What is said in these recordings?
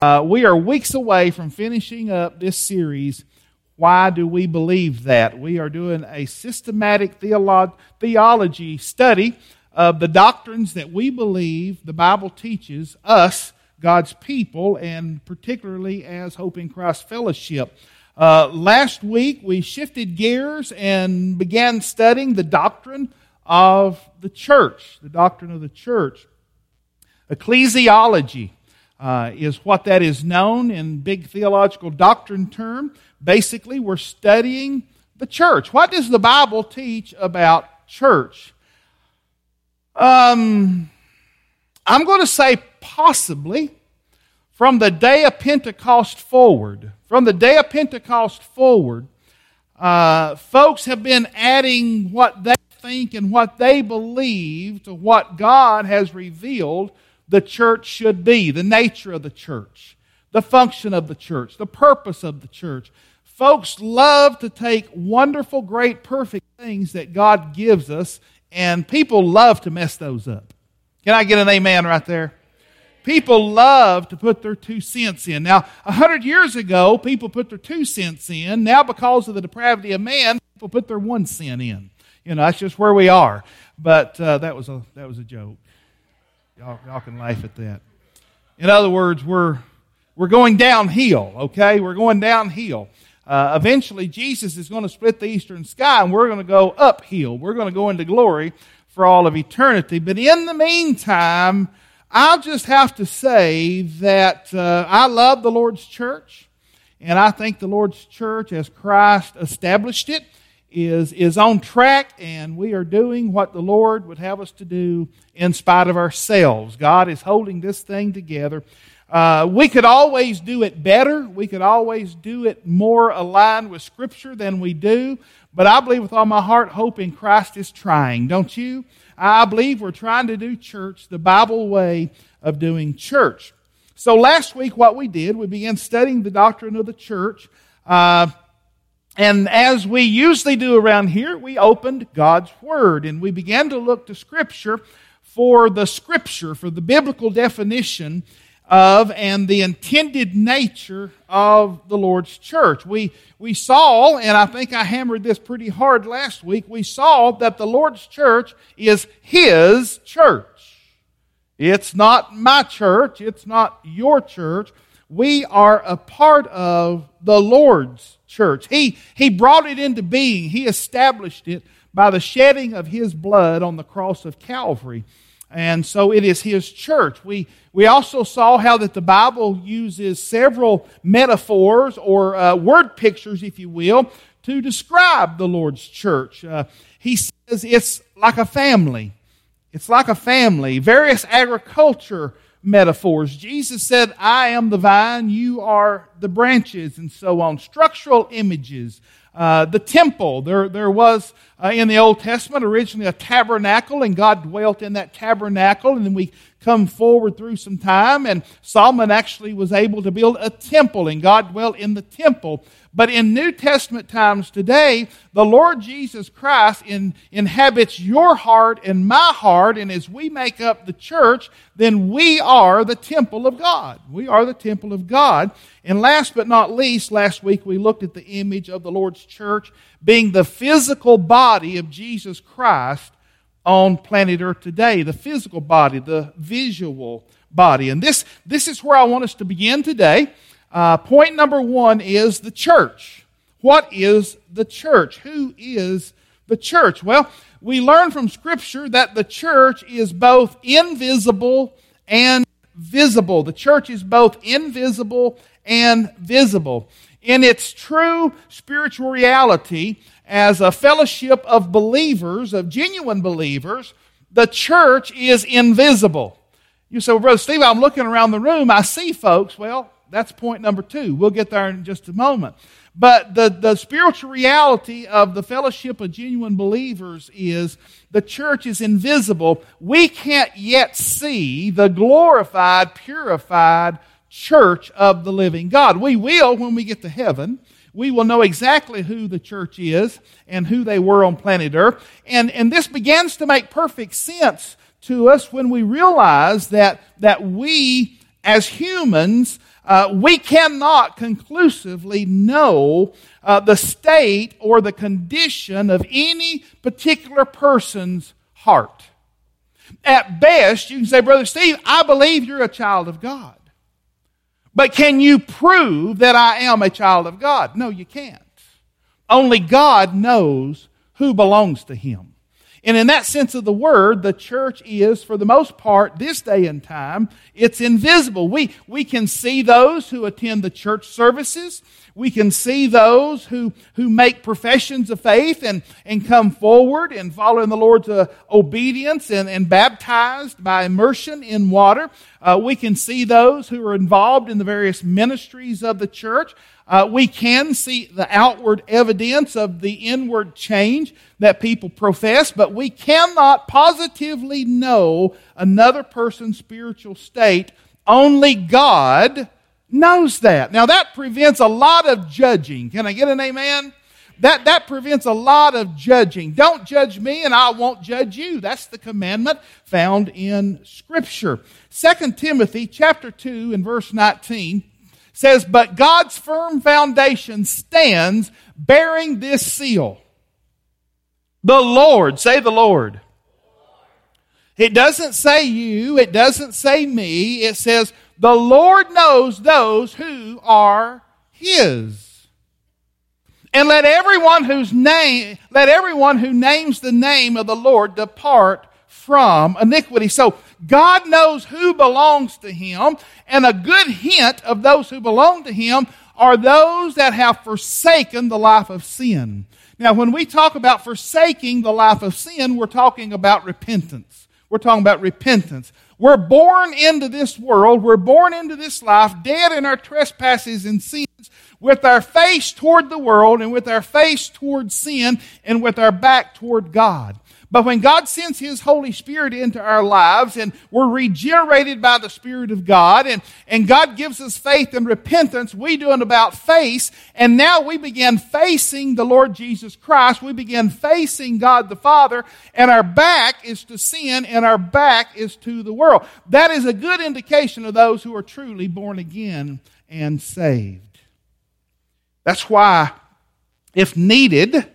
Uh, we are weeks away from finishing up this series. Why do we believe that? We are doing a systematic theolo- theology study of the doctrines that we believe the Bible teaches us, God's people, and particularly as Hope in Christ Fellowship. Uh, last week we shifted gears and began studying the doctrine of the church, the doctrine of the church. Ecclesiology uh, is what that is known in big theological doctrine term. Basically, we're studying the church. What does the Bible teach about church? Um, I'm going to say possibly from the day of Pentecost forward. From the day of Pentecost forward, uh, folks have been adding what they think and what they believe to what God has revealed the church should be, the nature of the church, the function of the church, the purpose of the church. Folks love to take wonderful, great, perfect things that God gives us, and people love to mess those up. Can I get an amen right there? People love to put their two cents in. Now, a hundred years ago, people put their two cents in. Now, because of the depravity of man, people put their one cent in. You know, that's just where we are. But uh, that was a that was a joke. Y'all, y'all can laugh at that. In other words, we're, we're going downhill, okay? We're going downhill. Uh, eventually, Jesus is going to split the eastern sky and we're going to go uphill. We're going to go into glory for all of eternity. But in the meantime, I'll just have to say that uh, I love the Lord's church, and I think the Lord's church, as Christ established it, is, is on track and we are doing what the Lord would have us to do in spite of ourselves. God is holding this thing together. Uh, we could always do it better. We could always do it more aligned with Scripture than we do. But I believe with all my heart, hope in Christ is trying, don't you? I believe we're trying to do church the Bible way of doing church. So last week, what we did, we began studying the doctrine of the church. Uh, and as we usually do around here, we opened God's Word and we began to look to Scripture for the Scripture, for the biblical definition of and the intended nature of the Lord's church. We, we saw, and I think I hammered this pretty hard last week, we saw that the Lord's church is His church. It's not my church, it's not your church. We are a part of the Lord's church. He, he brought it into being, He established it by the shedding of His blood on the cross of Calvary. And so it is His church. We, we also saw how that the Bible uses several metaphors or uh, word pictures, if you will, to describe the Lord's church. Uh, he says it's like a family. It's like a family. Various agriculture metaphors. Jesus said, I am the vine, you are the branches, and so on. Structural images. Uh, the temple, there, there was uh, in the Old Testament originally a tabernacle, and God dwelt in that tabernacle. And then we come forward through some time, and Solomon actually was able to build a temple, and God dwelt in the temple. But in New Testament times today, the Lord Jesus Christ in, inhabits your heart and my heart, and as we make up the church, then we are the temple of God. We are the temple of God. And last but not least, last week we looked at the image of the Lord's church being the physical body of Jesus Christ on planet Earth today. The physical body, the visual body. And this, this is where I want us to begin today. Uh, point number one is the church. What is the church? Who is the church? Well, we learn from Scripture that the church is both invisible and visible. The church is both invisible and visible. In its true spiritual reality, as a fellowship of believers, of genuine believers, the church is invisible. You say, well, Brother Steve, I'm looking around the room, I see folks. Well, that's point number two. We'll get there in just a moment. But the, the spiritual reality of the fellowship of genuine believers is the church is invisible. We can't yet see the glorified, purified church of the living God. We will when we get to heaven. We will know exactly who the church is and who they were on planet Earth. And, and this begins to make perfect sense to us when we realize that, that we, as humans, uh, we cannot conclusively know uh, the state or the condition of any particular person's heart. At best, you can say, Brother Steve, I believe you're a child of God. But can you prove that I am a child of God? No, you can't. Only God knows who belongs to Him. And in that sense of the word, the church is, for the most part, this day and time, it's invisible. We, we can see those who attend the church services. We can see those who, who make professions of faith and, and come forward and follow in the Lord's uh, obedience and, and baptized by immersion in water. Uh, we can see those who are involved in the various ministries of the church. Uh, we can see the outward evidence of the inward change that people profess, but we cannot positively know another person's spiritual state. Only God knows that. Now that prevents a lot of judging. Can I get an amen? That, that prevents a lot of judging. Don't judge me and I won't judge you. That's the commandment found in scripture. 2 Timothy chapter 2 and verse 19 says, But God's firm foundation stands bearing this seal. The Lord, say the Lord. It doesn't say you, it doesn't say me, it says, The Lord knows those who are His. And let everyone whose name, let everyone who names the name of the Lord depart from iniquity. So God knows who belongs to him, and a good hint of those who belong to him are those that have forsaken the life of sin. Now, when we talk about forsaking the life of sin, we're talking about repentance. We're talking about repentance. We're born into this world, we're born into this life, dead in our trespasses and sins, with our face toward the world and with our face toward sin and with our back toward God. But when God sends His Holy Spirit into our lives and we're regenerated by the Spirit of God and, and God gives us faith and repentance, we do an about face and now we begin facing the Lord Jesus Christ. We begin facing God the Father and our back is to sin and our back is to the world. That is a good indication of those who are truly born again and saved. That's why, if needed,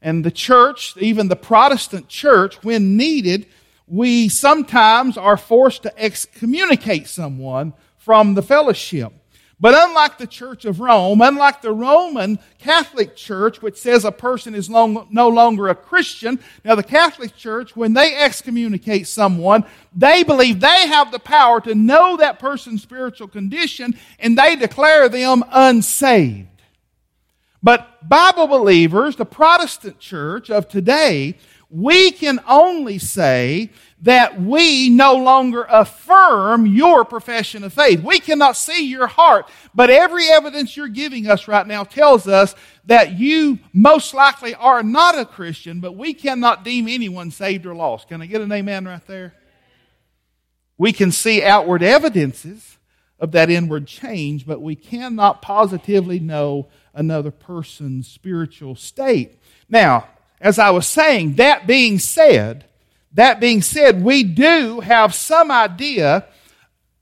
and the church, even the Protestant church, when needed, we sometimes are forced to excommunicate someone from the fellowship. But unlike the Church of Rome, unlike the Roman Catholic Church, which says a person is long, no longer a Christian, now the Catholic Church, when they excommunicate someone, they believe they have the power to know that person's spiritual condition and they declare them unsaved. But Bible believers, the Protestant church of today, we can only say that we no longer affirm your profession of faith. We cannot see your heart, but every evidence you're giving us right now tells us that you most likely are not a Christian, but we cannot deem anyone saved or lost. Can I get an amen right there? We can see outward evidences of that inward change, but we cannot positively know another person's spiritual state. Now, as I was saying, that being said, that being said, we do have some idea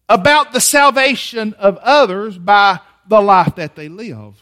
about the salvation of others by the life that they live.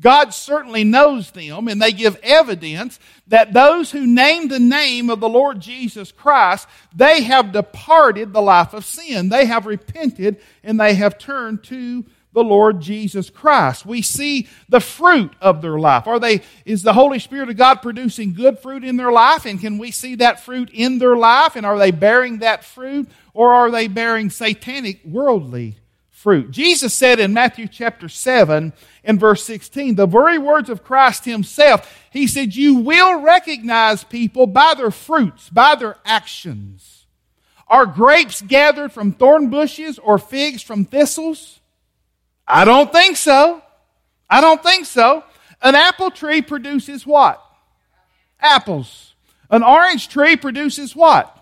God certainly knows them, and they give evidence that those who name the name of the Lord Jesus Christ, they have departed the life of sin. They have repented, and they have turned to the Lord Jesus Christ. We see the fruit of their life. Are they, is the Holy Spirit of God producing good fruit in their life? And can we see that fruit in their life? And are they bearing that fruit? Or are they bearing satanic, worldly fruit? Jesus said in Matthew chapter 7 and verse 16, the very words of Christ himself, he said, You will recognize people by their fruits, by their actions. Are grapes gathered from thorn bushes or figs from thistles? I don't think so. I don't think so. An apple tree produces what? Apples. An orange tree produces what?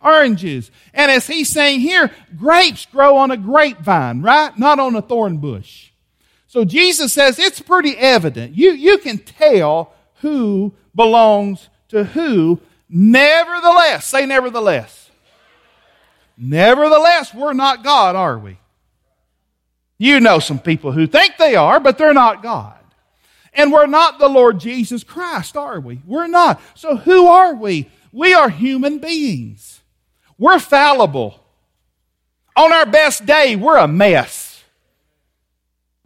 Oranges. And as he's saying here, grapes grow on a grapevine, right? Not on a thorn bush. So Jesus says it's pretty evident. You, you can tell who belongs to who. Nevertheless, say nevertheless. Nevertheless, we're not God, are we? You know some people who think they are, but they're not God. And we're not the Lord Jesus Christ, are we? We're not. So who are we? We are human beings. We're fallible. On our best day, we're a mess.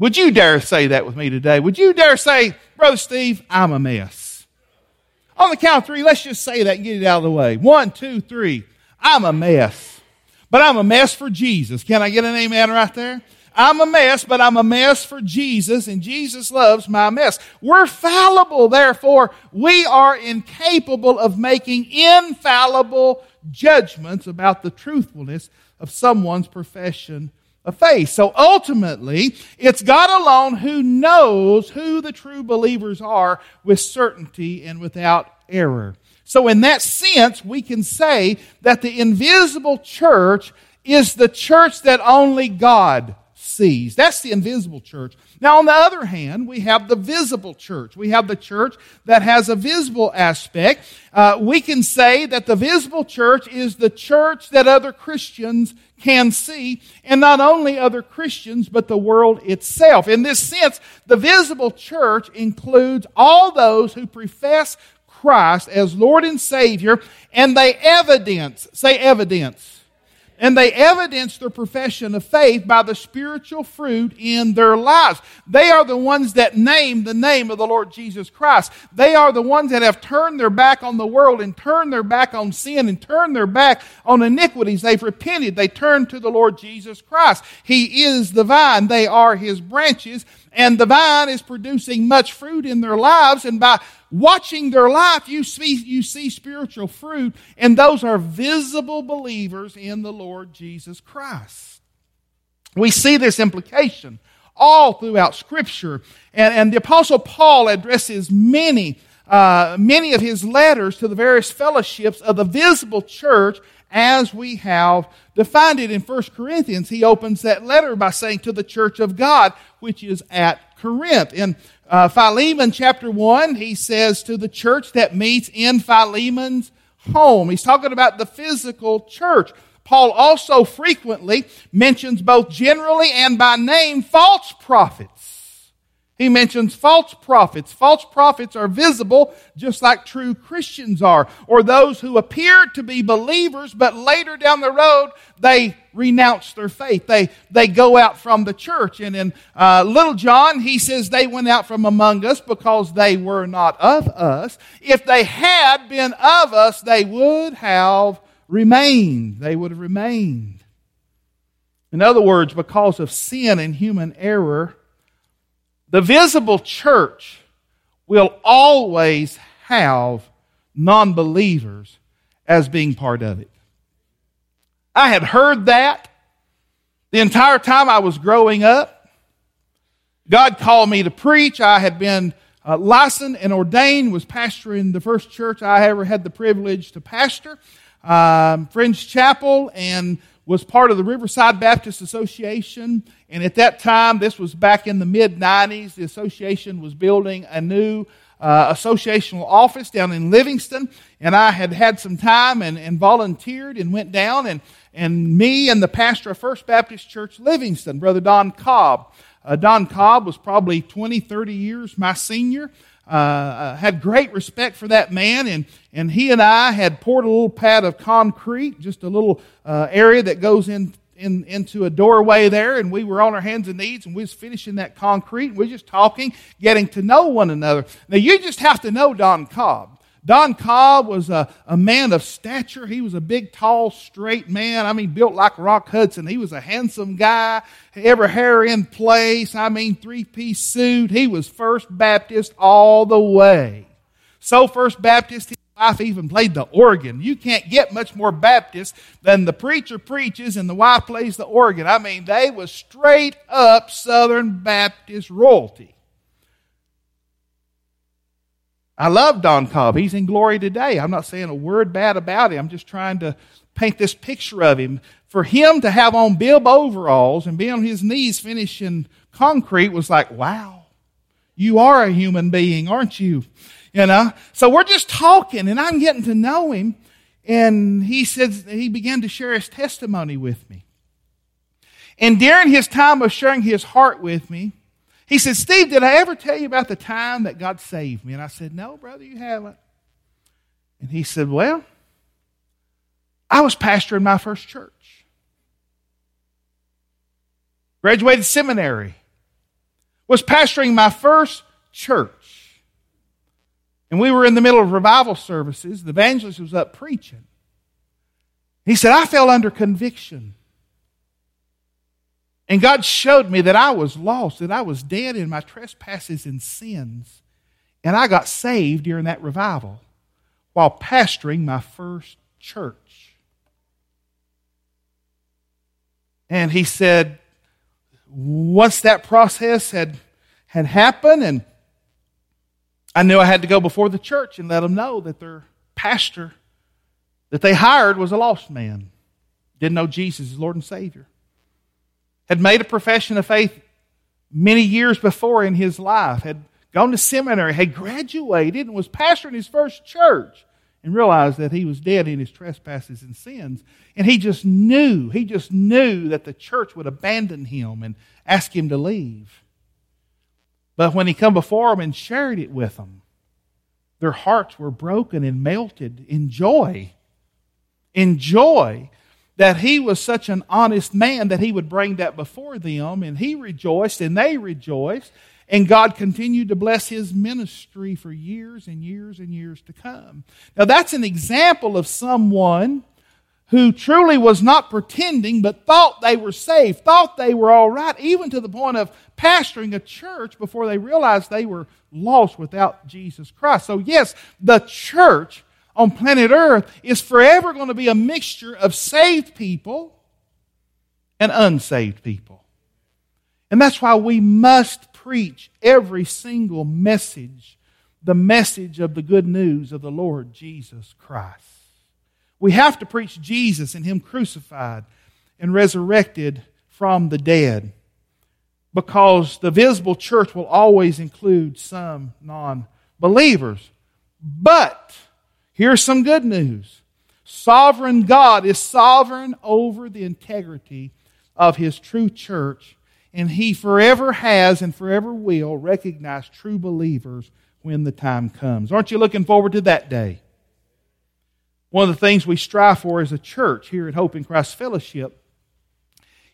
Would you dare say that with me today? Would you dare say, Brother Steve, I'm a mess? On the count of three, let's just say that and get it out of the way. One, two, three. I'm a mess. But I'm a mess for Jesus. Can I get an amen right there? I'm a mess, but I'm a mess for Jesus, and Jesus loves my mess. We're fallible, therefore, we are incapable of making infallible judgments about the truthfulness of someone's profession of faith. So ultimately, it's God alone who knows who the true believers are with certainty and without error. So in that sense, we can say that the invisible church is the church that only God sees. That's the invisible church. Now, on the other hand, we have the visible church. We have the church that has a visible aspect. Uh, we can say that the visible church is the church that other Christians can see, and not only other Christians, but the world itself. In this sense, the visible church includes all those who profess Christ as Lord and Savior, and they evidence, say evidence and they evidence their profession of faith by the spiritual fruit in their lives. They are the ones that name the name of the Lord Jesus Christ. They are the ones that have turned their back on the world and turned their back on sin and turned their back on iniquities. They've repented. They turned to the Lord Jesus Christ. He is the vine. They are his branches and the vine is producing much fruit in their lives. And by watching their life, you see, you see spiritual fruit, and those are visible believers in the Lord Jesus Christ. We see this implication all throughout Scripture. And, and the Apostle Paul addresses many, uh, many of his letters to the various fellowships of the visible church as we have defined it in 1 Corinthians. He opens that letter by saying to the church of God, which is at Corinth. In uh, Philemon chapter 1, he says to the church that meets in Philemon's home. He's talking about the physical church. Paul also frequently mentions both generally and by name false prophets. He mentions false prophets. False prophets are visible just like true Christians are, or those who appear to be believers, but later down the road, they renounce their faith. They, they go out from the church. And in uh, Little John, he says they went out from among us because they were not of us. If they had been of us, they would have remained. They would have remained. In other words, because of sin and human error, the visible church will always have non believers as being part of it. I had heard that the entire time I was growing up. God called me to preach. I had been uh, licensed and ordained, was pastoring the first church I ever had the privilege to pastor, um, Friends Chapel, and was part of the Riverside Baptist Association. And at that time, this was back in the mid 90s, the association was building a new uh, associational office down in Livingston. And I had had some time and, and volunteered and went down. And, and me and the pastor of First Baptist Church Livingston, Brother Don Cobb. Uh, Don Cobb was probably 20, 30 years my senior. Uh, uh, had great respect for that man, and, and he and I had poured a little pad of concrete, just a little uh, area that goes in, in into a doorway there, and we were on our hands and knees, and we was finishing that concrete. And we were just talking, getting to know one another. Now you just have to know Don Cobb. Don Cobb was a, a man of stature. He was a big, tall, straight man. I mean, built like Rock Hudson. He was a handsome guy, every hair in place. I mean, three piece suit. He was First Baptist all the way. So First Baptist, his wife even played the organ. You can't get much more Baptist than the preacher preaches and the wife plays the organ. I mean, they was straight up Southern Baptist royalty. I love Don Cobb. He's in glory today. I'm not saying a word bad about him. I'm just trying to paint this picture of him. For him to have on bib overalls and be on his knees finishing concrete was like, wow, you are a human being, aren't you? You know? So we're just talking and I'm getting to know him. And he says, he began to share his testimony with me. And during his time of sharing his heart with me, he said, Steve, did I ever tell you about the time that God saved me? And I said, No, brother, you haven't. And he said, Well, I was pastor in my first church. Graduated seminary. Was pastoring my first church. And we were in the middle of revival services. The evangelist was up preaching. He said, I fell under conviction. And God showed me that I was lost, that I was dead in my trespasses and sins. And I got saved during that revival while pastoring my first church. And he said, once that process had, had happened, and I knew I had to go before the church and let them know that their pastor that they hired was a lost man, didn't know Jesus as Lord and Savior had made a profession of faith many years before in his life, had gone to seminary, had graduated, and was pastoring his first church, and realized that he was dead in his trespasses and sins. And he just knew, he just knew that the church would abandon him and ask him to leave. But when he come before them and shared it with them, their hearts were broken and melted in joy. In joy that he was such an honest man that he would bring that before them, and he rejoiced and they rejoiced, and God continued to bless his ministry for years and years and years to come. Now, that's an example of someone who truly was not pretending, but thought they were safe, thought they were all right, even to the point of pastoring a church before they realized they were lost without Jesus Christ. So, yes, the church on planet Earth is forever going to be a mixture of saved people and unsaved people. And that's why we must preach every single message, the message of the good news of the Lord Jesus Christ. We have to preach Jesus and Him crucified and resurrected from the dead because the visible church will always include some non believers. But Here's some good news. Sovereign God is sovereign over the integrity of His true church, and He forever has and forever will recognize true believers when the time comes. Aren't you looking forward to that day? One of the things we strive for as a church here at Hope in Christ Fellowship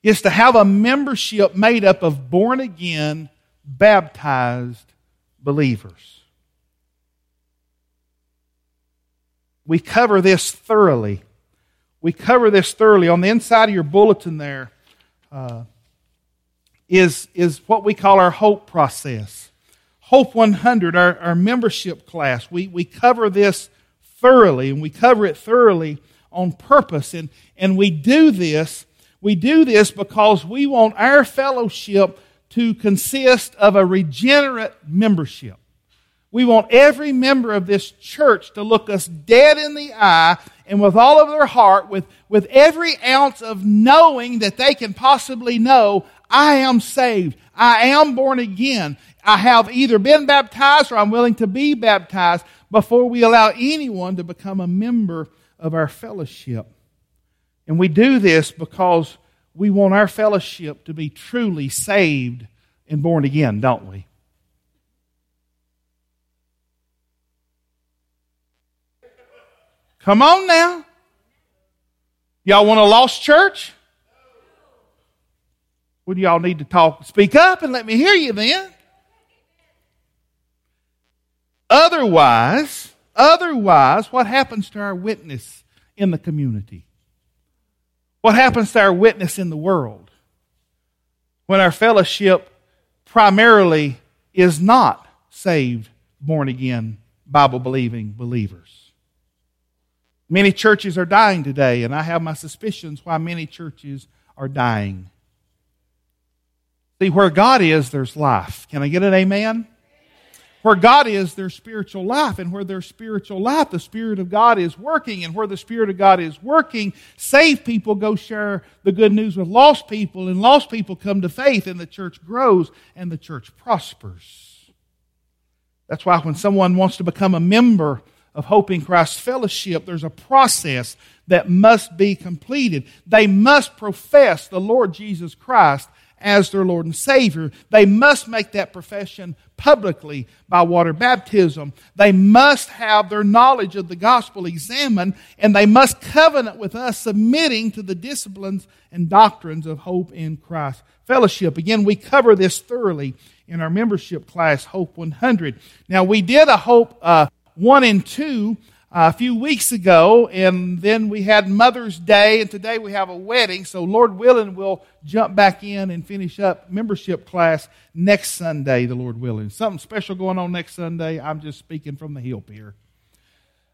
is to have a membership made up of born again, baptized believers. We cover this thoroughly. We cover this thoroughly. On the inside of your bulletin there uh, is is what we call our hope process. Hope 100, our, our membership class. We, we cover this thoroughly, and we cover it thoroughly on purpose. And, and we do this, we do this because we want our fellowship to consist of a regenerate membership. We want every member of this church to look us dead in the eye and with all of their heart, with, with every ounce of knowing that they can possibly know, I am saved. I am born again. I have either been baptized or I'm willing to be baptized before we allow anyone to become a member of our fellowship. And we do this because we want our fellowship to be truly saved and born again, don't we? Come on now. Y'all want a lost church? Would y'all need to talk, speak up and let me hear you then? Otherwise, otherwise, what happens to our witness in the community? What happens to our witness in the world when our fellowship primarily is not saved, born again, Bible believing believers? Many churches are dying today, and I have my suspicions why many churches are dying. See, where God is, there's life. Can I get an amen? Where God is, there's spiritual life. And where there's spiritual life, the Spirit of God is working. And where the Spirit of God is working, saved people go share the good news with lost people. And lost people come to faith, and the church grows and the church prospers. That's why when someone wants to become a member of Hope in Christ Fellowship, there's a process that must be completed. They must profess the Lord Jesus Christ as their Lord and Savior. They must make that profession publicly by water baptism. They must have their knowledge of the gospel examined, and they must covenant with us, submitting to the disciplines and doctrines of hope in Christ fellowship. Again, we cover this thoroughly in our membership class, Hope 100. Now, we did a Hope uh, 1 and 2 uh, a few weeks ago, and then we had Mother's Day, and today we have a wedding. So, Lord willing, we'll jump back in and finish up membership class next Sunday, the Lord willing. Something special going on next Sunday. I'm just speaking from the hill here.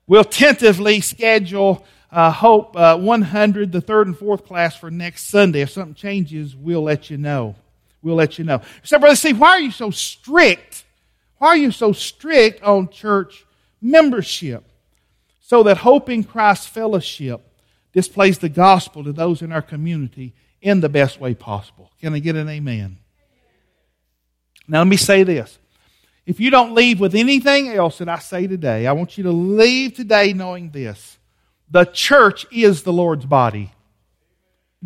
We'll tentatively schedule uh, Hope uh, 100, the third and fourth class, for next Sunday. If something changes, we'll let you know. We'll let you know. So, Brother Steve, why are you so strict? Why are you so strict on church membership? so that Hope in Christ Fellowship displays the gospel to those in our community in the best way possible. Can I get an amen? Now, let me say this. If you don't leave with anything else that I say today, I want you to leave today knowing this. The church is the Lord's body.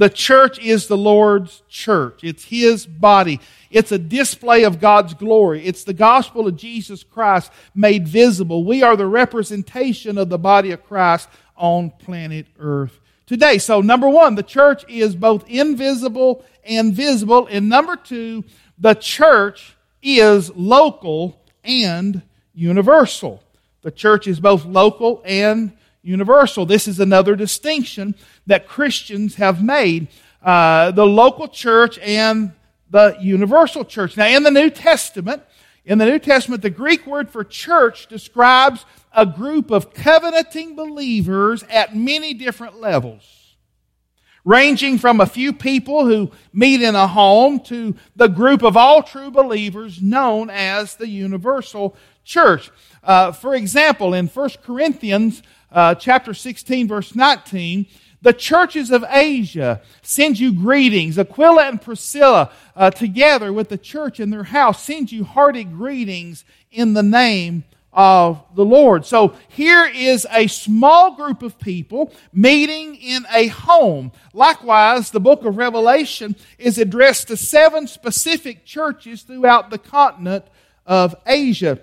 The church is the Lord's church. It's His body. It's a display of God's glory. It's the gospel of Jesus Christ made visible. We are the representation of the body of Christ on planet Earth today. So, number one, the church is both invisible and visible. And number two, the church is local and universal. The church is both local and universal. This is another distinction that Christians have made uh, the local church and the universal church. Now, in the New Testament, in the New Testament, the Greek word for church describes a group of covenanting believers at many different levels, ranging from a few people who meet in a home to the group of all true believers known as the universal church. Uh, for example, in 1 Corinthians uh, chapter 16, verse 19, the churches of Asia send you greetings. Aquila and Priscilla, uh, together with the church in their house, send you hearty greetings in the name of the Lord. So here is a small group of people meeting in a home. Likewise, the book of Revelation is addressed to seven specific churches throughout the continent of Asia.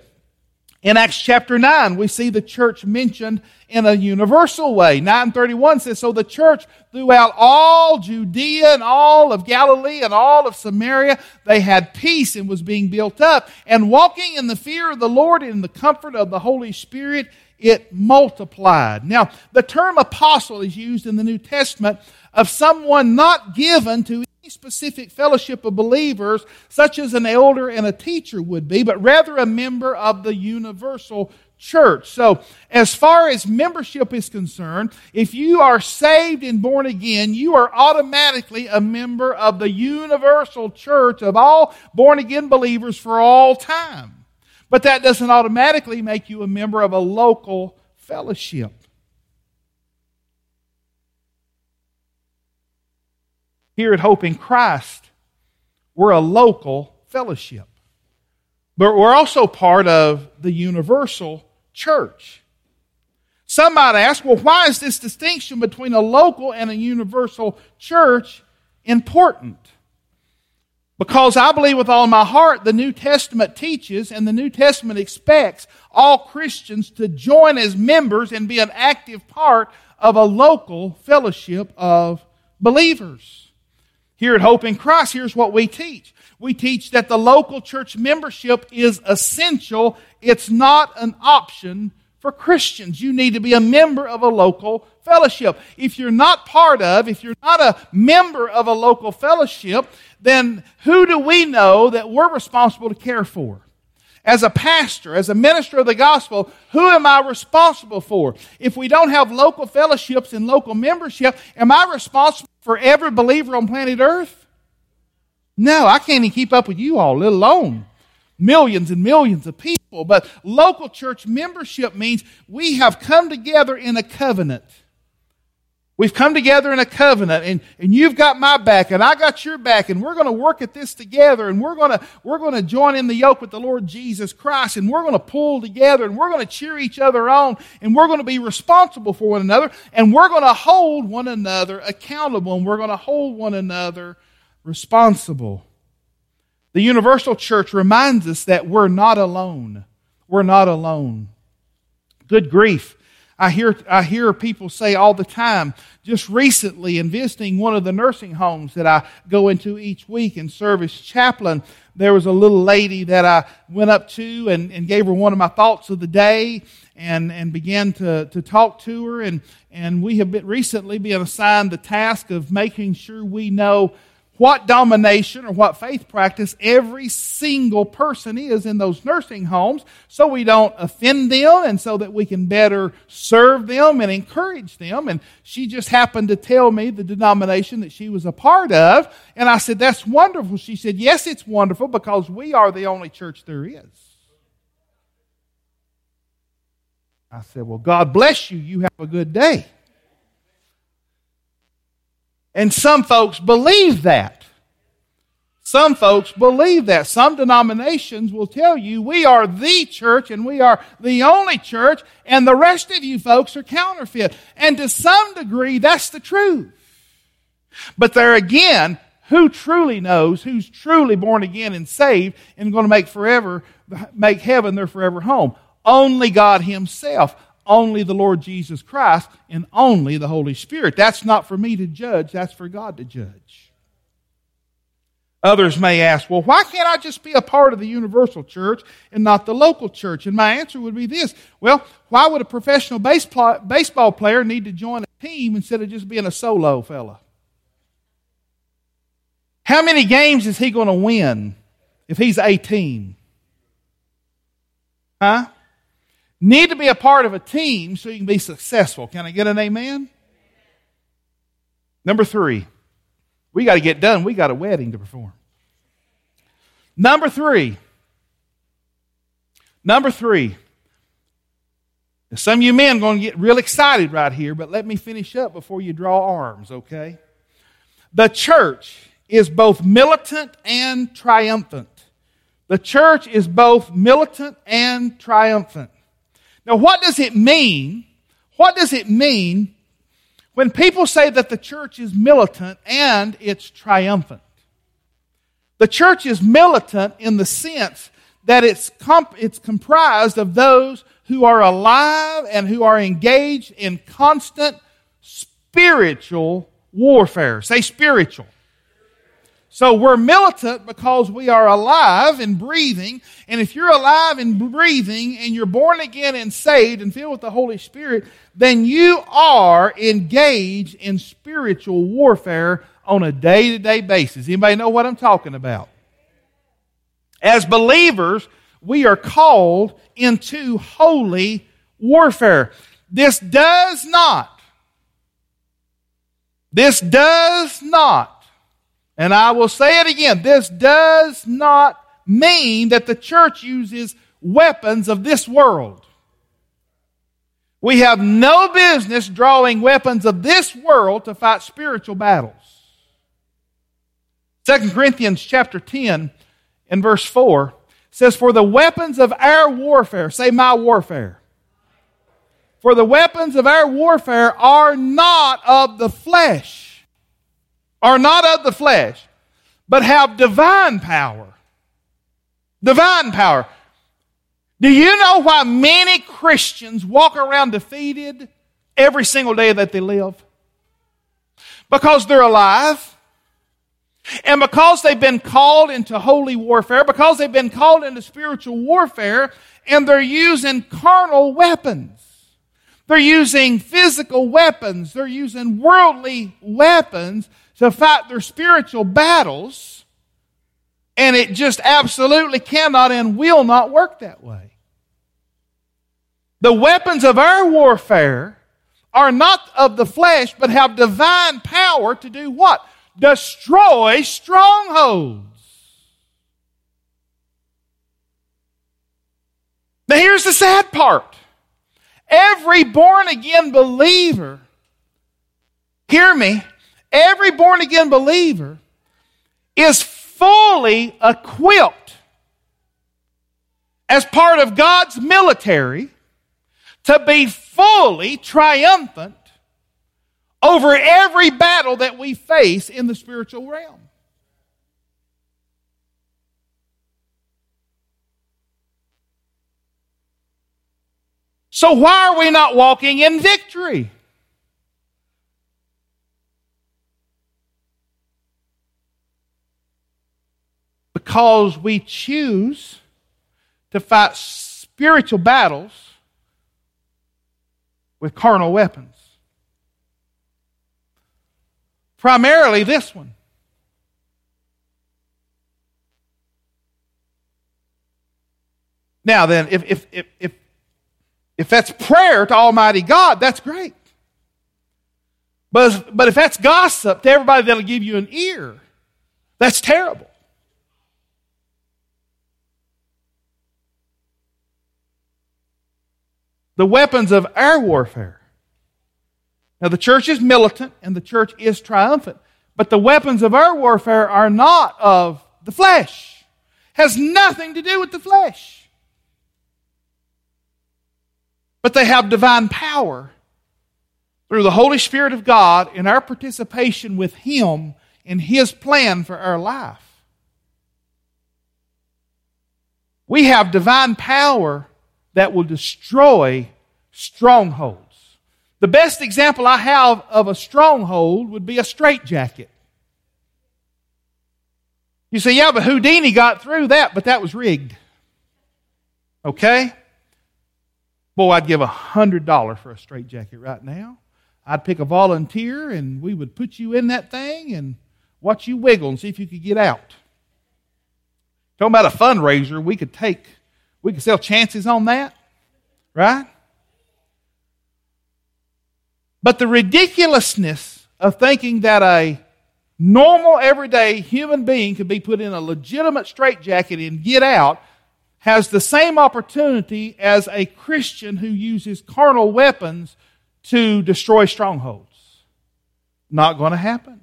In Acts chapter 9, we see the church mentioned in a universal way. 931 says, So the church throughout all Judea and all of Galilee and all of Samaria, they had peace and was being built up. And walking in the fear of the Lord and in the comfort of the Holy Spirit, it multiplied. Now, the term apostle is used in the New Testament of someone not given to specific fellowship of believers, such as an elder and a teacher would be, but rather a member of the universal church. So, as far as membership is concerned, if you are saved and born again, you are automatically a member of the universal church of all born again believers for all time. But that doesn't automatically make you a member of a local fellowship. Here at Hope in Christ, we're a local fellowship. But we're also part of the universal church. Some might ask, well, why is this distinction between a local and a universal church important? Because I believe with all my heart the New Testament teaches and the New Testament expects all Christians to join as members and be an active part of a local fellowship of believers. Here at Hope in Christ, here's what we teach. We teach that the local church membership is essential. It's not an option for Christians. You need to be a member of a local fellowship. If you're not part of, if you're not a member of a local fellowship, then who do we know that we're responsible to care for? As a pastor, as a minister of the gospel, who am I responsible for? If we don't have local fellowships and local membership, am I responsible for every believer on planet Earth? No, I can't even keep up with you all, let alone millions and millions of people. But local church membership means we have come together in a covenant. We've come together in a covenant and, and you've got my back and I got your back and we're going to work at this together and we're going to, we're going to join in the yoke with the Lord Jesus Christ and we're going to pull together and we're going to cheer each other on and we're going to be responsible for one another and we're going to hold one another accountable and we're going to hold one another responsible. The universal church reminds us that we're not alone. We're not alone. Good grief. I hear, I hear people say all the time, just recently in visiting one of the nursing homes that I go into each week and serve as chaplain, there was a little lady that I went up to and, and gave her one of my thoughts of the day and, and began to, to talk to her. And, and we have been recently been assigned the task of making sure we know what domination or what faith practice every single person is in those nursing homes so we don't offend them and so that we can better serve them and encourage them. And she just happened to tell me the denomination that she was a part of. And I said, That's wonderful. She said, Yes, it's wonderful because we are the only church there is. I said, Well, God bless you. You have a good day. And some folks believe that. Some folks believe that. Some denominations will tell you we are the church and we are the only church, and the rest of you folks are counterfeit. And to some degree, that's the truth. But there again, who truly knows who's truly born again and saved and going to make forever, make heaven their forever home? Only God Himself only the Lord Jesus Christ and only the Holy Spirit. That's not for me to judge, that's for God to judge. Others may ask, well, why can't I just be a part of the universal church and not the local church? And my answer would be this well, why would a professional baseball player need to join a team instead of just being a solo fella? How many games is he going to win if he's a team? Huh? Need to be a part of a team so you can be successful. Can I get an amen? Number three, we got to get done. We got a wedding to perform. Number three, number three. Some of you men are going to get real excited right here, but let me finish up before you draw arms, okay? The church is both militant and triumphant. The church is both militant and triumphant. Now, what does it mean? What does it mean when people say that the church is militant and it's triumphant? The church is militant in the sense that it's, comp- it's comprised of those who are alive and who are engaged in constant spiritual warfare. Say spiritual. So we're militant because we are alive and breathing. And if you're alive and breathing and you're born again and saved and filled with the Holy Spirit, then you are engaged in spiritual warfare on a day to day basis. Anybody know what I'm talking about? As believers, we are called into holy warfare. This does not, this does not and I will say it again this does not mean that the church uses weapons of this world. We have no business drawing weapons of this world to fight spiritual battles. 2 Corinthians chapter 10 and verse 4 says, For the weapons of our warfare, say my warfare. For the weapons of our warfare are not of the flesh are not of the flesh, but have divine power. Divine power. Do you know why many Christians walk around defeated every single day that they live? Because they're alive. And because they've been called into holy warfare, because they've been called into spiritual warfare, and they're using carnal weapons. They're using physical weapons. They're using worldly weapons to fight their spiritual battles, and it just absolutely cannot and will not work that way. The weapons of our warfare are not of the flesh, but have divine power to do what? Destroy strongholds. Now, here's the sad part every born again believer Hear me. Every born again believer is fully equipped as part of God's military to be fully triumphant over every battle that we face in the spiritual realm. So, why are we not walking in victory? Because we choose to fight spiritual battles with carnal weapons. Primarily this one. Now then, if, if, if, if, if that's prayer to Almighty God, that's great. But, but if that's gossip to everybody that'll give you an ear, that's terrible. The weapons of our warfare now, the church is militant and the church is triumphant, but the weapons of our warfare are not of the flesh. Has nothing to do with the flesh. But they have divine power through the Holy Spirit of God in our participation with Him in His plan for our life. We have divine power that will destroy strongholds. The best example I have of a stronghold would be a straitjacket. You say, yeah, but Houdini got through that, but that was rigged. Okay? Boy, I'd give a hundred dollars for a straitjacket right now. I'd pick a volunteer and we would put you in that thing and watch you wiggle and see if you could get out. Talking about a fundraiser, we could take, we can sell chances on that, right? But the ridiculousness of thinking that a normal, everyday human being could be put in a legitimate straitjacket and get out has the same opportunity as a Christian who uses carnal weapons to destroy strongholds. Not going to happen.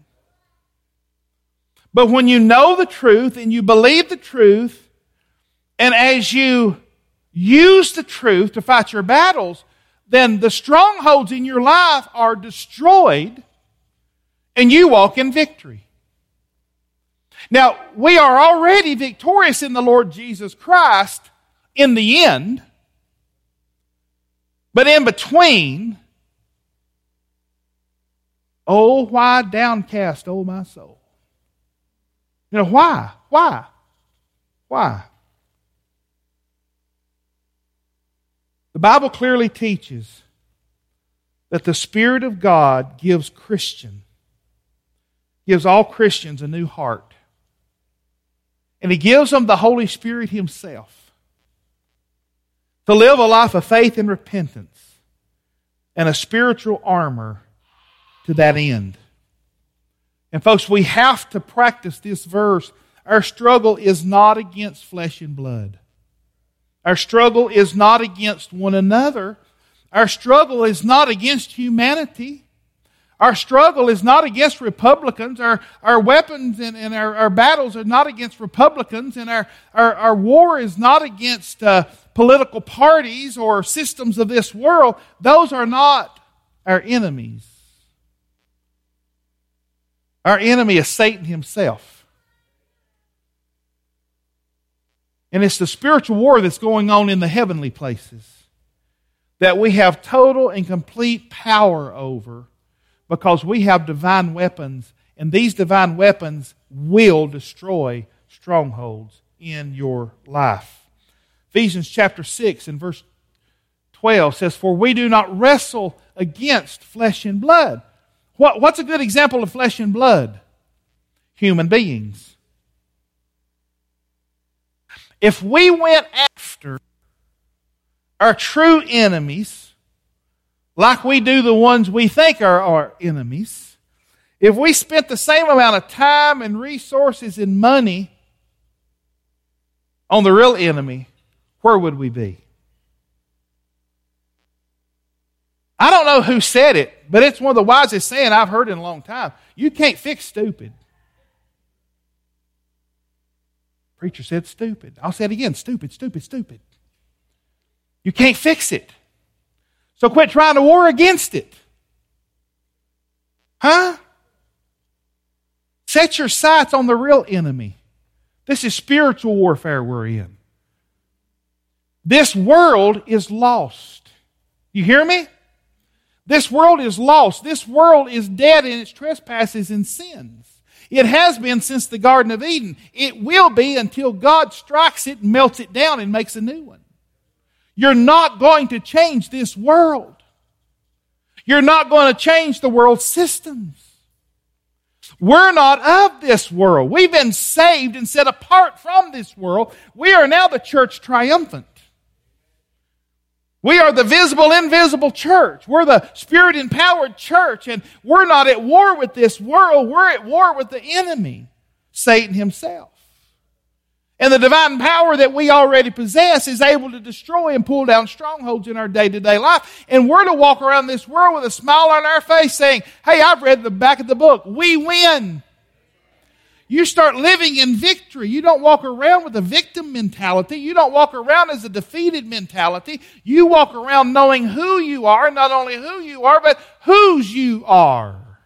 But when you know the truth and you believe the truth, and as you use the truth to fight your battles, then the strongholds in your life are destroyed and you walk in victory. Now, we are already victorious in the Lord Jesus Christ in the end, but in between, oh, why downcast, oh, my soul? You know, why? Why? Why? The Bible clearly teaches that the Spirit of God gives Christian, gives all Christians a new heart. And He gives them the Holy Spirit Himself to live a life of faith and repentance and a spiritual armor to that end. And folks, we have to practice this verse. Our struggle is not against flesh and blood. Our struggle is not against one another. Our struggle is not against humanity. Our struggle is not against Republicans. Our, our weapons and, and our, our battles are not against Republicans. And our, our, our war is not against uh, political parties or systems of this world. Those are not our enemies. Our enemy is Satan himself. And it's the spiritual war that's going on in the heavenly places that we have total and complete power over because we have divine weapons, and these divine weapons will destroy strongholds in your life. Ephesians chapter 6 and verse 12 says, For we do not wrestle against flesh and blood. What, what's a good example of flesh and blood? Human beings. If we went after our true enemies, like we do the ones we think are our enemies, if we spent the same amount of time and resources and money on the real enemy, where would we be? I don't know who said it, but it's one of the wisest saying I've heard in a long time. You can't fix stupid. Preacher said stupid. I'll say it again stupid, stupid, stupid. You can't fix it. So quit trying to war against it. Huh? Set your sights on the real enemy. This is spiritual warfare we're in. This world is lost. You hear me? This world is lost. This world is dead in its trespasses and sins. It has been since the Garden of Eden. It will be until God strikes it, and melts it down, and makes a new one. You're not going to change this world. You're not going to change the world's systems. We're not of this world. We've been saved and set apart from this world. We are now the church triumphant. We are the visible, invisible church. We're the spirit empowered church, and we're not at war with this world. We're at war with the enemy, Satan himself. And the divine power that we already possess is able to destroy and pull down strongholds in our day to day life. And we're to walk around this world with a smile on our face saying, Hey, I've read the back of the book. We win. You start living in victory. You don't walk around with a victim mentality. You don't walk around as a defeated mentality. You walk around knowing who you are, not only who you are, but whose you are.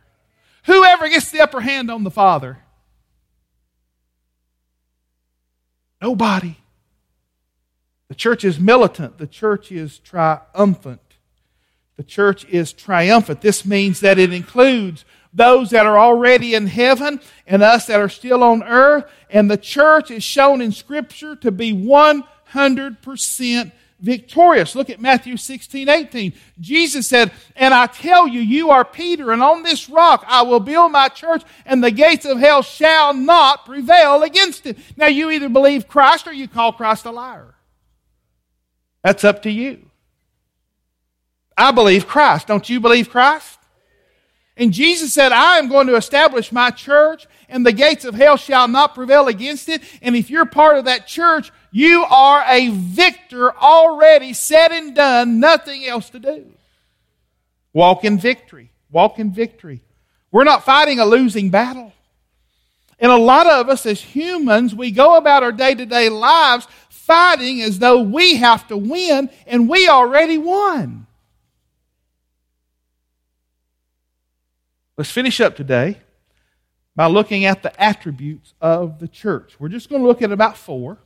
Whoever gets the upper hand on the Father? Nobody. The church is militant. The church is triumphant. The church is triumphant. This means that it includes those that are already in heaven and us that are still on earth. And the church is shown in Scripture to be 100% victorious. Look at Matthew 16, 18. Jesus said, And I tell you, you are Peter, and on this rock I will build my church, and the gates of hell shall not prevail against it. Now, you either believe Christ or you call Christ a liar. That's up to you. I believe Christ. Don't you believe Christ? And Jesus said, I am going to establish my church, and the gates of hell shall not prevail against it. And if you're part of that church, you are a victor already, said and done, nothing else to do. Walk in victory. Walk in victory. We're not fighting a losing battle. And a lot of us as humans, we go about our day to day lives fighting as though we have to win, and we already won. Let's finish up today by looking at the attributes of the church. We're just going to look at about four.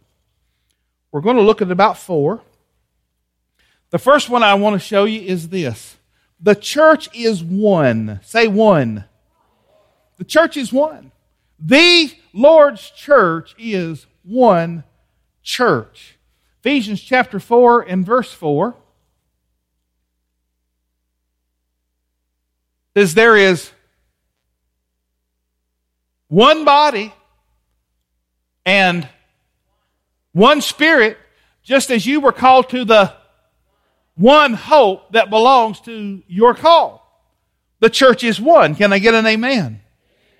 We're going to look at about four. The first one I want to show you is this the church is one. Say one. The church is one. The Lord's church is one church. Ephesians chapter 4 and verse 4 says, There is one body and one spirit, just as you were called to the one hope that belongs to your call. The church is one. Can I get an amen?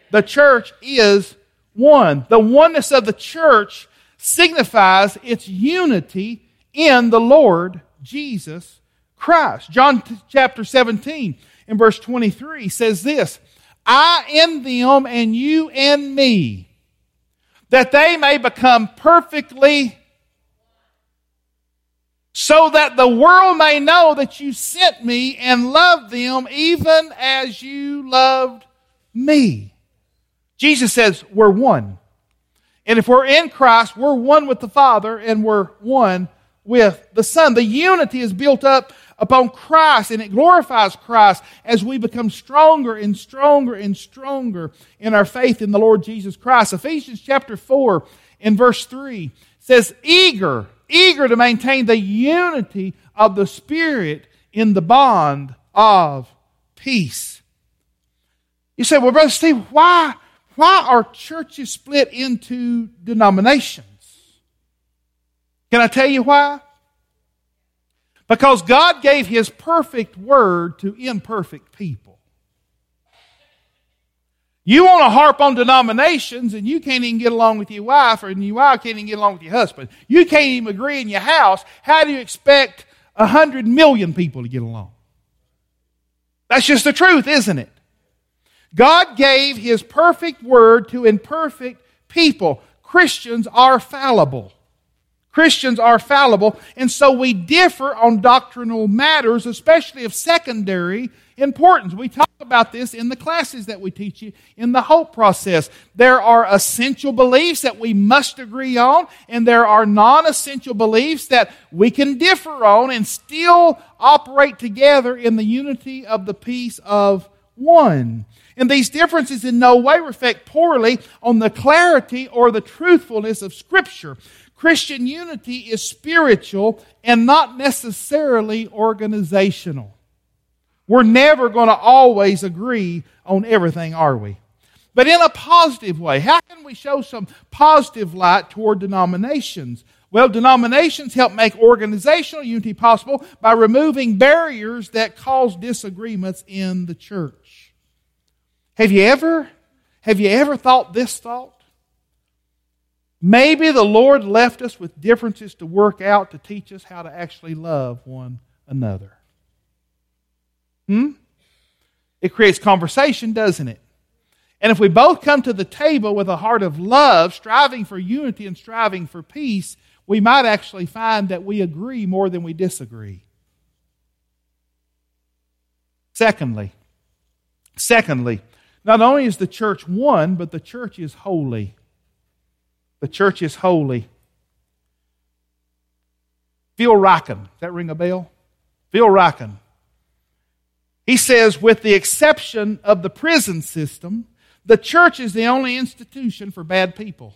The church is one. The oneness of the church signifies its unity in the Lord Jesus Christ. John chapter 17 in verse 23 says this I in them and you in me, that they may become perfectly so that the world may know that you sent me and loved them even as you loved me. Jesus says we're one. And if we're in Christ, we're one with the Father and we're one with the Son. The unity is built up upon Christ and it glorifies Christ as we become stronger and stronger and stronger in our faith in the Lord Jesus Christ. Ephesians chapter 4 in verse 3 says, eager, eager to maintain the unity of the Spirit in the bond of peace. You say, well, Brother Steve, why, why are churches split into denominations? Can I tell you why? Because God gave His perfect word to imperfect people. You want to harp on denominations and you can't even get along with your wife, or your wife can't even get along with your husband. You can't even agree in your house. How do you expect a hundred million people to get along? That's just the truth, isn't it? God gave His perfect word to imperfect people. Christians are fallible. Christians are fallible, and so we differ on doctrinal matters, especially of secondary importance. We talk about this in the classes that we teach you in the hope process. There are essential beliefs that we must agree on, and there are non essential beliefs that we can differ on and still operate together in the unity of the peace of one. And these differences in no way reflect poorly on the clarity or the truthfulness of Scripture. Christian unity is spiritual and not necessarily organizational. We're never going to always agree on everything, are we? But in a positive way. How can we show some positive light toward denominations? Well, denominations help make organizational unity possible by removing barriers that cause disagreements in the church. Have you ever have you ever thought this thought? Maybe the Lord left us with differences to work out to teach us how to actually love one another. Hmm? It creates conversation, doesn't it? And if we both come to the table with a heart of love, striving for unity and striving for peace, we might actually find that we agree more than we disagree. Secondly, secondly, not only is the church one, but the church is holy. The church is holy. Phil does that ring a bell? Phil Ryken. He says, with the exception of the prison system, the church is the only institution for bad people.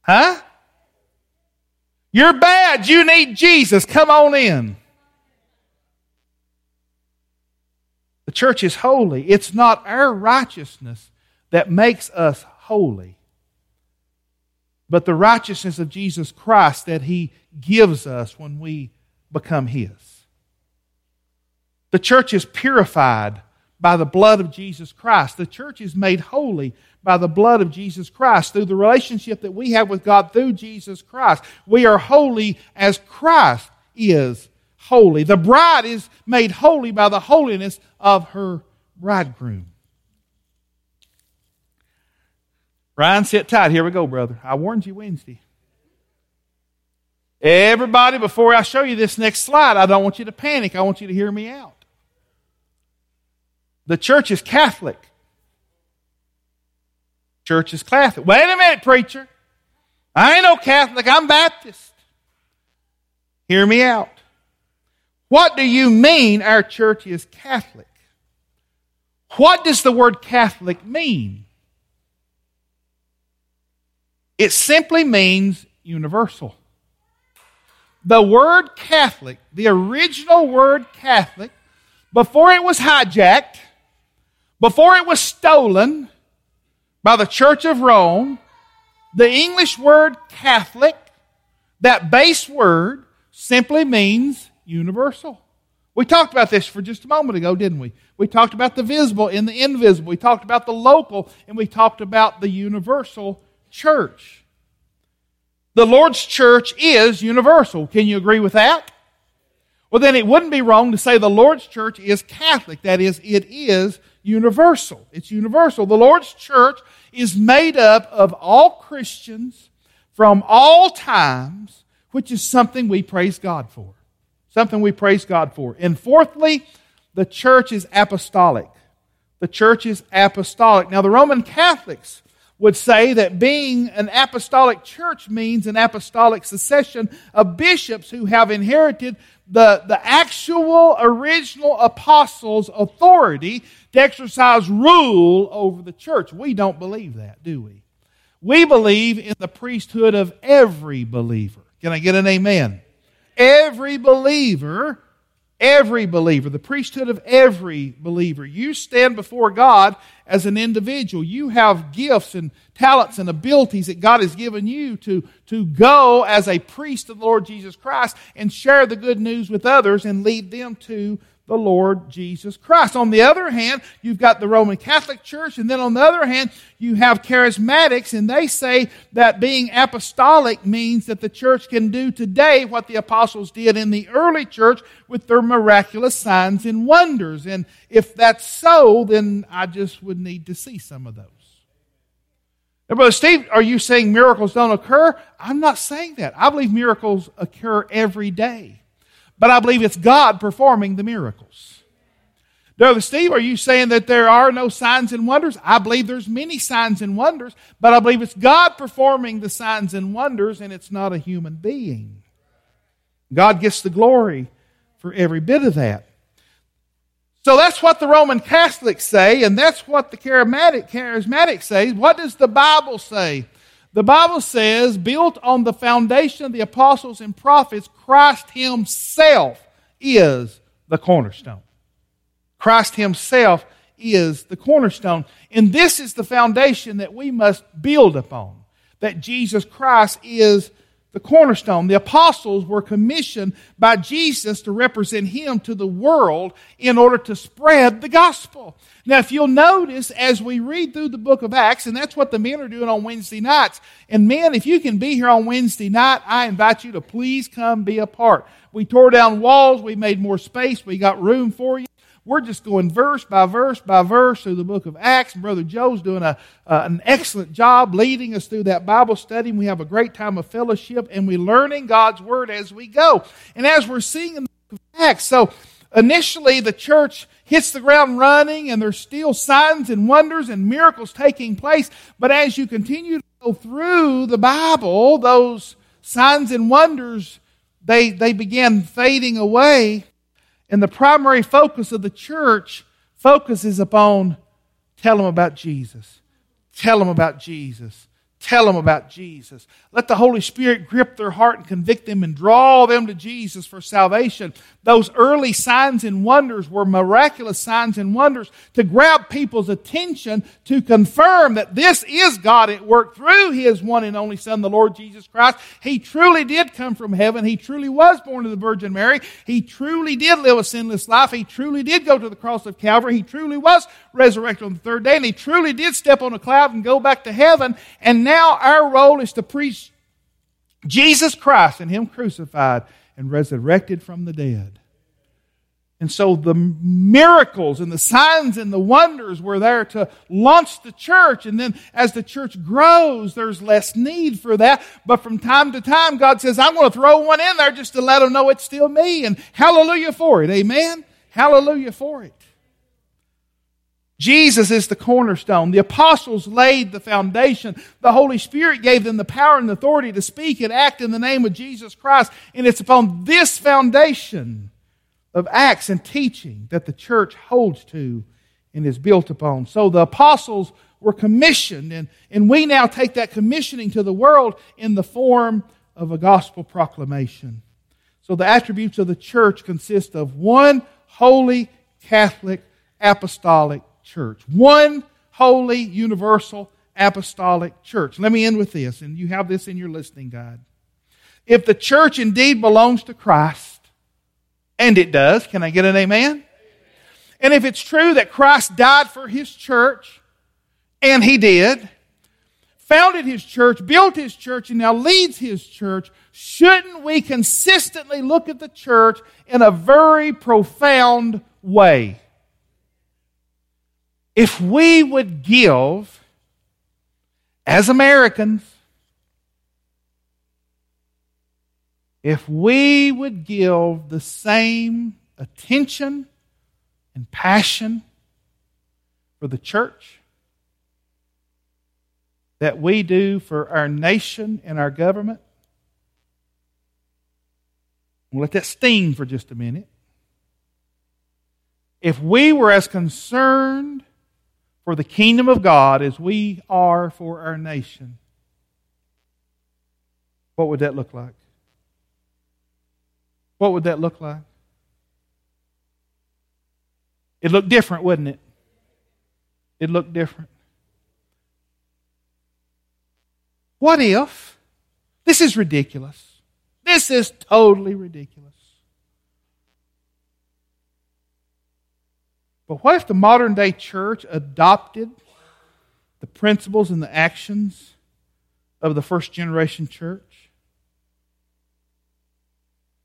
Huh? You're bad. You need Jesus. Come on in. The church is holy. It's not our righteousness that makes us holy, but the righteousness of Jesus Christ that He gives us when we become His. The church is purified by the blood of Jesus Christ. The church is made holy by the blood of Jesus Christ through the relationship that we have with God through Jesus Christ. We are holy as Christ is holy. The bride is made holy by the holiness of her bridegroom. Ryan, sit tight. Here we go, brother. I warned you Wednesday. Everybody, before I show you this next slide, I don't want you to panic. I want you to hear me out. The church is Catholic. Church is Catholic. Wait a minute, preacher. I ain't no Catholic. I'm Baptist. Hear me out. What do you mean our church is Catholic? What does the word Catholic mean? It simply means universal. The word Catholic, the original word Catholic, before it was hijacked, before it was stolen by the Church of Rome, the English word Catholic, that base word, simply means universal. We talked about this for just a moment ago, didn't we? We talked about the visible and the invisible. We talked about the local and we talked about the universal church. The Lord's church is universal. Can you agree with that? Well, then it wouldn't be wrong to say the Lord's church is Catholic. That is, it is universal. It's universal. The Lord's church is made up of all Christians from all times, which is something we praise God for. Something we praise God for. And fourthly, the church is apostolic. The church is apostolic. Now, the Roman Catholics would say that being an apostolic church means an apostolic succession of bishops who have inherited the, the actual original apostles' authority to exercise rule over the church. We don't believe that, do we? We believe in the priesthood of every believer. Can I get an amen? Every believer every believer, the priesthood of every believer. You stand before God as an individual. You have gifts and talents and abilities that God has given you to, to go as a priest of the Lord Jesus Christ and share the good news with others and lead them to the Lord Jesus Christ. On the other hand, you've got the Roman Catholic Church, and then on the other hand, you have charismatics, and they say that being apostolic means that the church can do today what the apostles did in the early church with their miraculous signs and wonders. And if that's so, then I just would need to see some of those. Now, Brother Steve, are you saying miracles don't occur? I'm not saying that. I believe miracles occur every day but I believe it's God performing the miracles. Brother Steve, are you saying that there are no signs and wonders? I believe there's many signs and wonders, but I believe it's God performing the signs and wonders and it's not a human being. God gets the glory for every bit of that. So that's what the Roman Catholics say, and that's what the charismatic, charismatic say. What does the Bible say? The Bible says, built on the foundation of the apostles and prophets, Christ Himself is the cornerstone. Christ Himself is the cornerstone. And this is the foundation that we must build upon. That Jesus Christ is the cornerstone. The apostles were commissioned by Jesus to represent him to the world in order to spread the gospel. Now, if you'll notice as we read through the book of Acts, and that's what the men are doing on Wednesday nights, and men, if you can be here on Wednesday night, I invite you to please come be a part. We tore down walls, we made more space, we got room for you. We're just going verse by verse by verse through the book of Acts. Brother Joe's doing a, uh, an excellent job leading us through that Bible study. We have a great time of fellowship and we're learning God's Word as we go. And as we're seeing in the book of Acts, so initially the church hits the ground running and there's still signs and wonders and miracles taking place. But as you continue to go through the Bible, those signs and wonders, they, they begin fading away and the primary focus of the church focuses upon tell them about Jesus. Tell them about Jesus. Tell them about Jesus. Let the Holy Spirit grip their heart and convict them and draw them to Jesus for salvation. Those early signs and wonders were miraculous signs and wonders to grab people's attention to confirm that this is God at work through His one and only Son, the Lord Jesus Christ. He truly did come from heaven. He truly was born of the Virgin Mary. He truly did live a sinless life. He truly did go to the cross of Calvary. He truly was resurrected on the third day and He truly did step on a cloud and go back to heaven. And now our role is to preach Jesus Christ and Him crucified and resurrected from the dead. And so the miracles and the signs and the wonders were there to launch the church. And then as the church grows, there's less need for that. But from time to time, God says, I'm going to throw one in there just to let them know it's still me. And hallelujah for it. Amen. Hallelujah for it. Jesus is the cornerstone. The apostles laid the foundation. The Holy Spirit gave them the power and authority to speak and act in the name of Jesus Christ. And it's upon this foundation of acts and teaching that the church holds to and is built upon. So the apostles were commissioned, and, and we now take that commissioning to the world in the form of a gospel proclamation. So the attributes of the church consist of one holy, Catholic, apostolic church. One holy, universal, apostolic church. Let me end with this, and you have this in your listening guide. If the church indeed belongs to Christ, and it does, can I get an amen? And if it's true that Christ died for his church, and he did, founded his church, built his church, and now leads his church, shouldn't we consistently look at the church in a very profound way? If we would give, as Americans, if we would give the same attention and passion for the church that we do for our nation and our government, we'll let that sting for just a minute. If we were as concerned for the kingdom of God as we are for our nation, what would that look like? What would that look like? It looked different, wouldn't it? It looked different. What if? This is ridiculous. This is totally ridiculous. But what if the modern day church adopted the principles and the actions of the first generation church?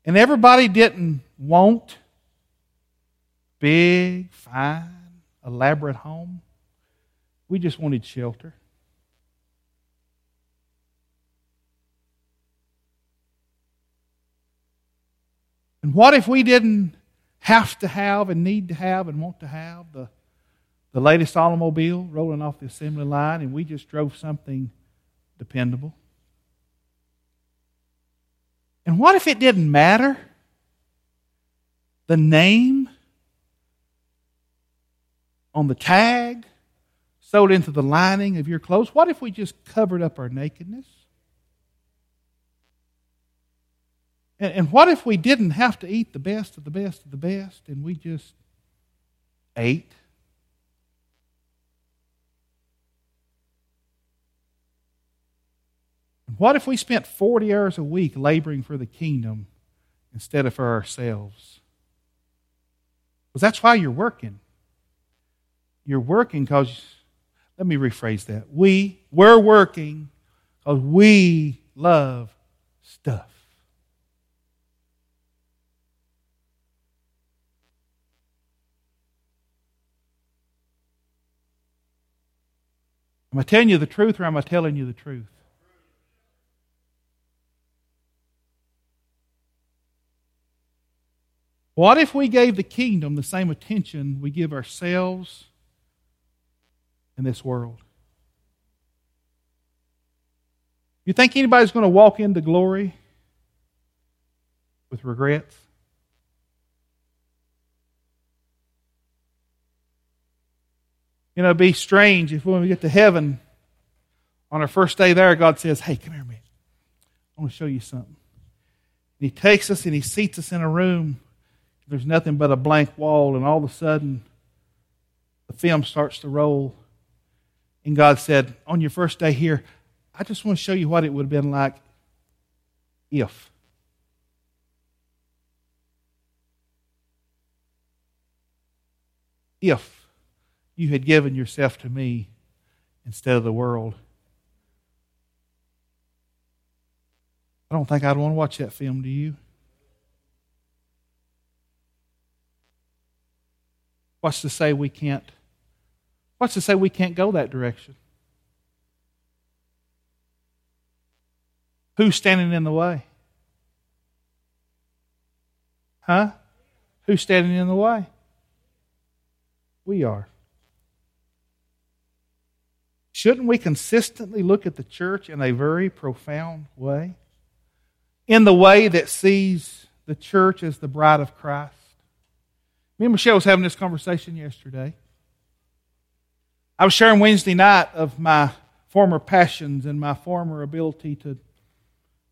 And everybody didn't want big, fine, elaborate home. We just wanted shelter. And what if we didn't have to have and need to have and want to have the, the latest automobile rolling off the assembly line and we just drove something dependable? And what if it didn't matter? The name on the tag sewed into the lining of your clothes? What if we just covered up our nakedness? And, and what if we didn't have to eat the best of the best of the best and we just ate? What if we spent 40 hours a week laboring for the kingdom instead of for ourselves? Because that's why you're working. You're working because, let me rephrase that. We, we're working because we love stuff. Am I telling you the truth or am I telling you the truth? What if we gave the kingdom the same attention we give ourselves in this world? You think anybody's going to walk into glory with regrets? You know, be strange if when we get to heaven, on our first day there, God says, Hey, come here, man. I want to show you something. And He takes us and He seats us in a room. There's nothing but a blank wall, and all of a sudden, the film starts to roll. And God said, On your first day here, I just want to show you what it would have been like if. If you had given yourself to me instead of the world. I don't think I'd want to watch that film, do you? What's to say we can't? What's to say we can't go that direction? Who's standing in the way? Huh? Who's standing in the way? We are. Shouldn't we consistently look at the church in a very profound way? In the way that sees the church as the bride of Christ? Me and Michelle was having this conversation yesterday. I was sharing Wednesday night of my former passions and my former ability to,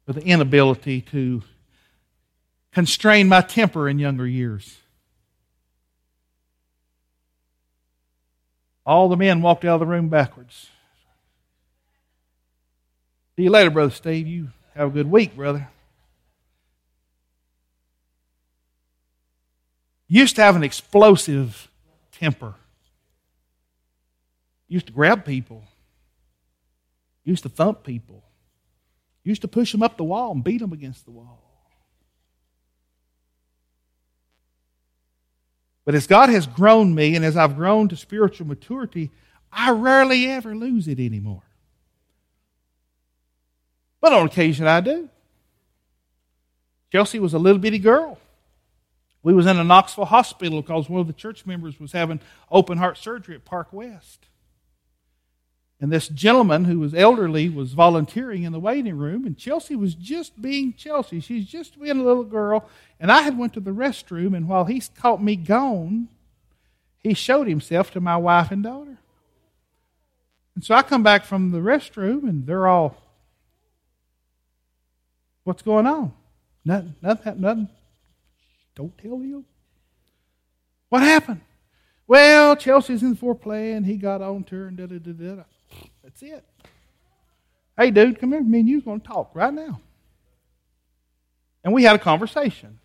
or the inability to constrain my temper in younger years. All the men walked out of the room backwards. See you later, Brother Steve. You have a good week, brother. Used to have an explosive temper. Used to grab people. Used to thump people. Used to push them up the wall and beat them against the wall. But as God has grown me and as I've grown to spiritual maturity, I rarely ever lose it anymore. But on occasion I do. Chelsea was a little bitty girl. We was in a Knoxville hospital because one of the church members was having open heart surgery at Park West. And this gentleman who was elderly was volunteering in the waiting room, and Chelsea was just being Chelsea. She's just being a little girl. And I had went to the restroom, and while he caught me gone, he showed himself to my wife and daughter. And so I come back from the restroom, and they're all What's going on? Nothing, nothing, nothing. Don't tell you. What happened? Well, Chelsea's in the foreplay and he got on to her and da da da da. That's it. Hey, dude, come here. Me and you's going to talk right now. And we had a conversation.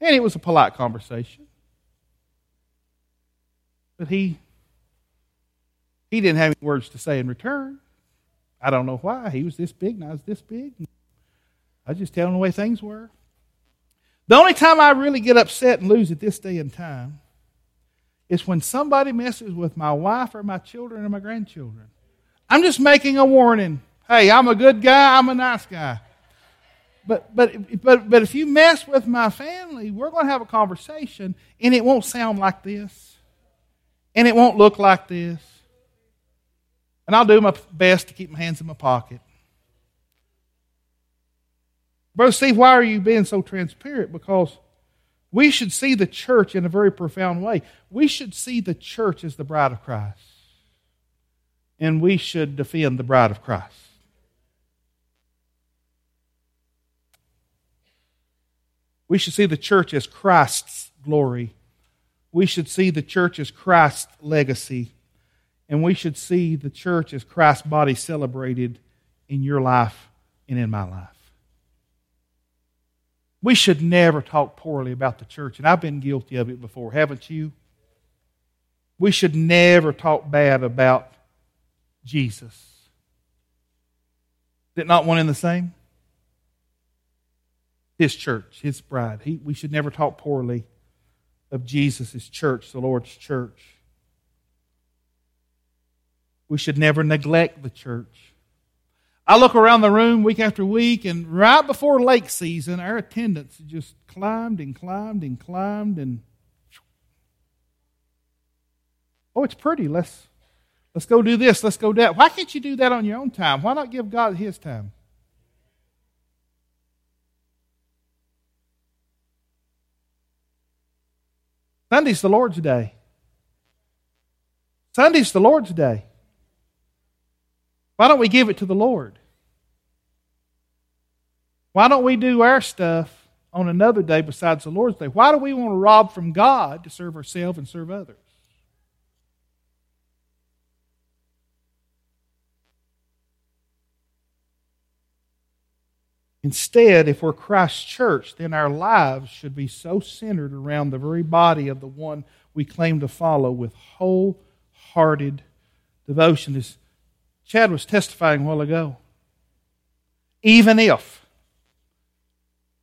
And it was a polite conversation. But he he didn't have any words to say in return. I don't know why. He was this big and I was this big. I was just telling the way things were. The only time I really get upset and lose at this day and time is when somebody messes with my wife or my children or my grandchildren. I'm just making a warning. Hey, I'm a good guy, I'm a nice guy. But, but, but, but if you mess with my family, we're going to have a conversation, and it won't sound like this, and it won't look like this. And I'll do my best to keep my hands in my pocket. Brother Steve, why are you being so transparent? Because we should see the church in a very profound way. We should see the church as the bride of Christ. And we should defend the bride of Christ. We should see the church as Christ's glory. We should see the church as Christ's legacy. And we should see the church as Christ's body celebrated in your life and in my life. We should never talk poorly about the church, and I've been guilty of it before, haven't you? We should never talk bad about Jesus. Is it not one and the same? His church, his bride. He, we should never talk poorly of Jesus' church, the Lord's church. We should never neglect the church. I look around the room week after week, and right before lake season, our attendance just climbed and climbed and climbed and oh, it's pretty. Let's let's go do this. Let's go that. Why can't you do that on your own time? Why not give God His time? Sunday's the Lord's day. Sunday's the Lord's day. Why don't we give it to the Lord? Why don't we do our stuff on another day besides the Lord's day? Why do we want to rob from God to serve ourselves and serve others? Instead, if we're Christ's church, then our lives should be so centered around the very body of the one we claim to follow with wholehearted devotion. As Chad was testifying a while ago, even if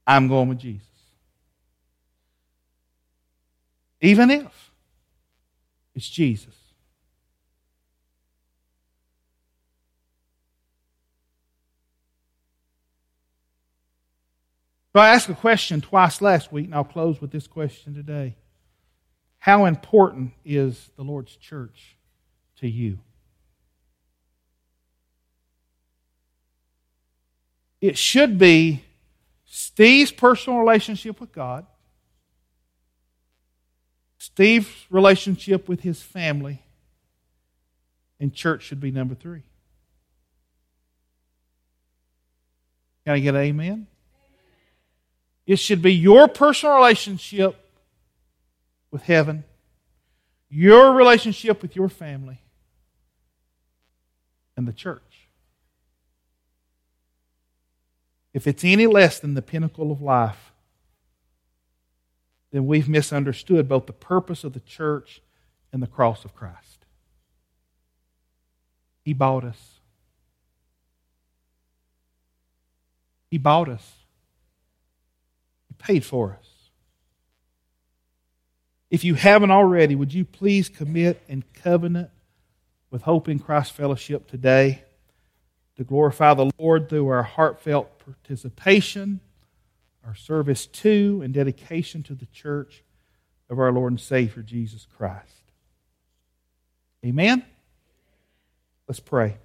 I'm going with Jesus. Even if it's Jesus. So I asked a question twice last week, and I'll close with this question today. How important is the Lord's church to you? It should be Steve's personal relationship with God, Steve's relationship with his family, and church should be number three. Can I get an amen? It should be your personal relationship with heaven, your relationship with your family, and the church. If it's any less than the pinnacle of life, then we've misunderstood both the purpose of the church and the cross of Christ. He bought us. He bought us He paid for us. If you haven't already, would you please commit and covenant with Hope in Christ Fellowship today to glorify the Lord through our heartfelt participation, our service to, and dedication to the church of our Lord and Savior Jesus Christ. Amen? Let's pray.